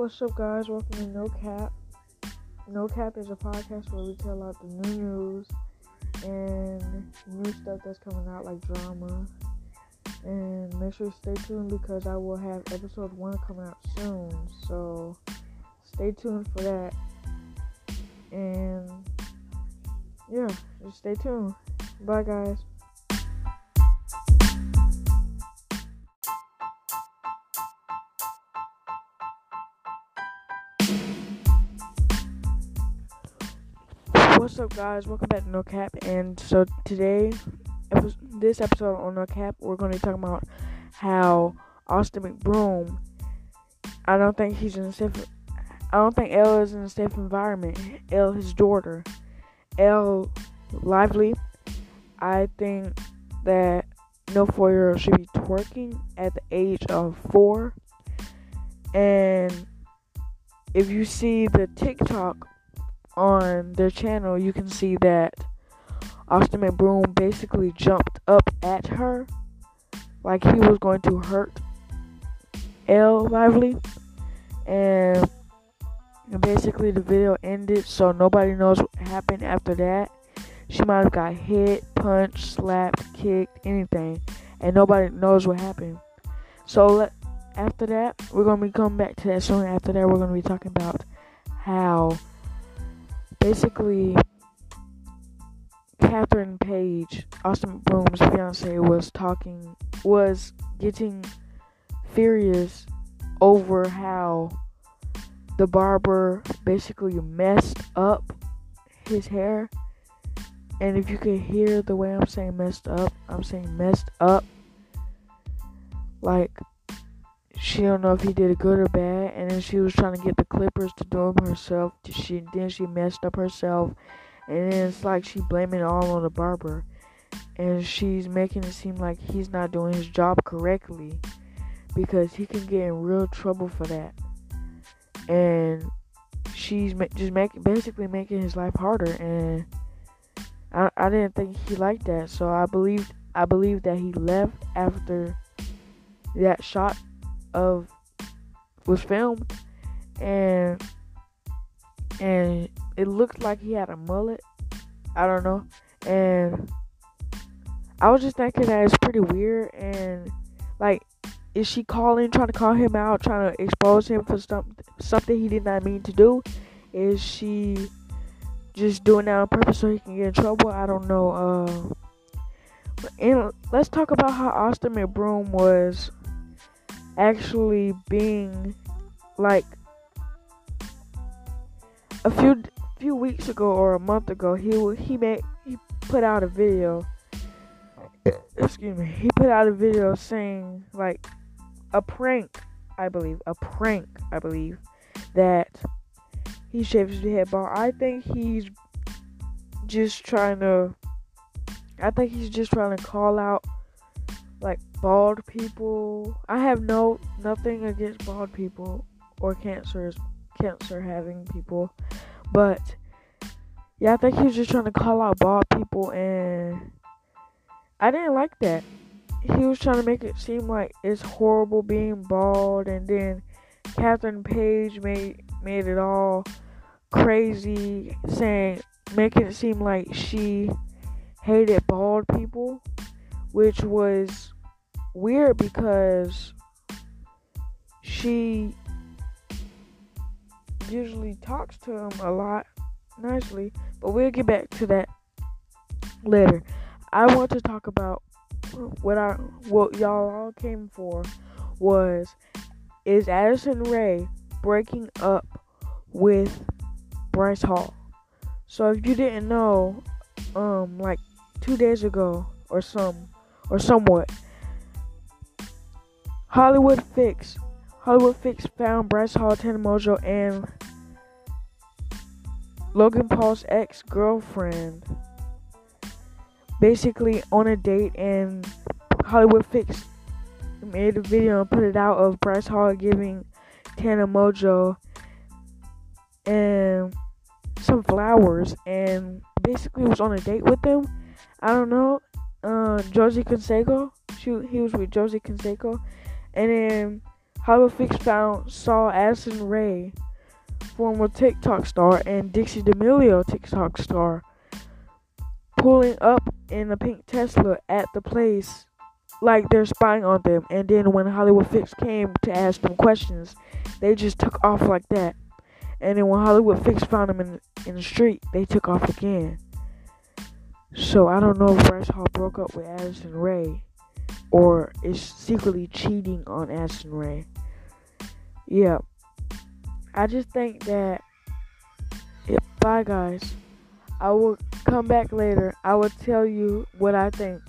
What's up, guys? Welcome to No Cap. No Cap is a podcast where we tell out the new news and new stuff that's coming out, like drama. And make sure you stay tuned because I will have episode one coming out soon. So stay tuned for that. And yeah, just stay tuned. Bye, guys. What's up, guys? Welcome back to No Cap. And so today, this episode on No Cap, we're going to be talking about how Austin McBroom. I don't think he's in a safe. I don't think Elle is in a safe environment. Elle, his daughter, Elle Lively. I think that no four-year-old should be twerking at the age of four. And if you see the TikTok on their channel, you can see that Austin McBroom basically jumped up at her like he was going to hurt Elle Lively. And basically, the video ended, so nobody knows what happened after that. She might have got hit, punched, slapped, kicked, anything, and nobody knows what happened. So, let, after that, we're to be coming back to that soon. After that, we're to be talking about how basically Catherine Paige, Austin Broom's fiance, was talking, was getting furious over how the barber basically messed up his hair. And if you could hear the way I'm saying messed up, I'm saying messed up. Like she don't know if he did good or bad, and then she was trying to get the clippers to do them herself. She then she messed up herself, and then it's like she blaming it all on the barber, and she's making it seem like he's not doing his job correctly because he can get in real trouble for that, and she's just making basically making his life harder, and I I didn't think he liked that, so I believed I believe that he left after that shot of was filmed and and it looked like he had a mullet. I don't know. And I was just thinking that it's pretty weird and like is she calling trying to call him out, trying to expose him for some something he did not mean to do? Is she just doing that on purpose so he can get in trouble? I don't know. Uh and let's talk about how Austin McBroom was actually being like a few few weeks ago or a month ago he he made he put out a video. Excuse me. He put out a video saying like a prank I believe a prank I believe that he shaves his head. Bald I think he's just trying to I think he's just trying to call out like bald people. I have no nothing against bald people or cancers cancer having people. But yeah, I think he was just trying to call out bald people and I didn't like that. He was trying to make it seem like it's horrible being bald and then Catherine Paige made made it all crazy saying making it seem like she hated bald people which was weird because she usually talks to him a lot nicely, but we'll get back to that later. I want to talk about what I what y'all all came for was is Addison Rae breaking up with Bryce Hall. So if you didn't know, um like 2 days ago or some or somewhat. Hollywood Fix. Hollywood Fix found Bryce Hall, Tana Mongeau, and Logan Paul's ex girlfriend basically on a date, and Hollywood Fix made a video and put it out of Bryce Hall giving Tana Mongeau and some flowers, and basically was on a date with them. I don't know uh, Josie Canseco. She he was with Josie Canseco, and then Hollywood Fix found saw Addison Rae, former TikTok star, and Dixie D'Amelio, TikTok star, pulling up in a pink Tesla at the place like they're spying on them. And then when Hollywood Fix came to ask them questions, they just took off like that. And then when Hollywood Fix found them in in the street, they took off again. So I don't know if Hall broke up with Addison Rae or is secretly cheating on Addison Rae. Yeah. I just think that yeah, bye guys. I will come back later. I will tell you what I think.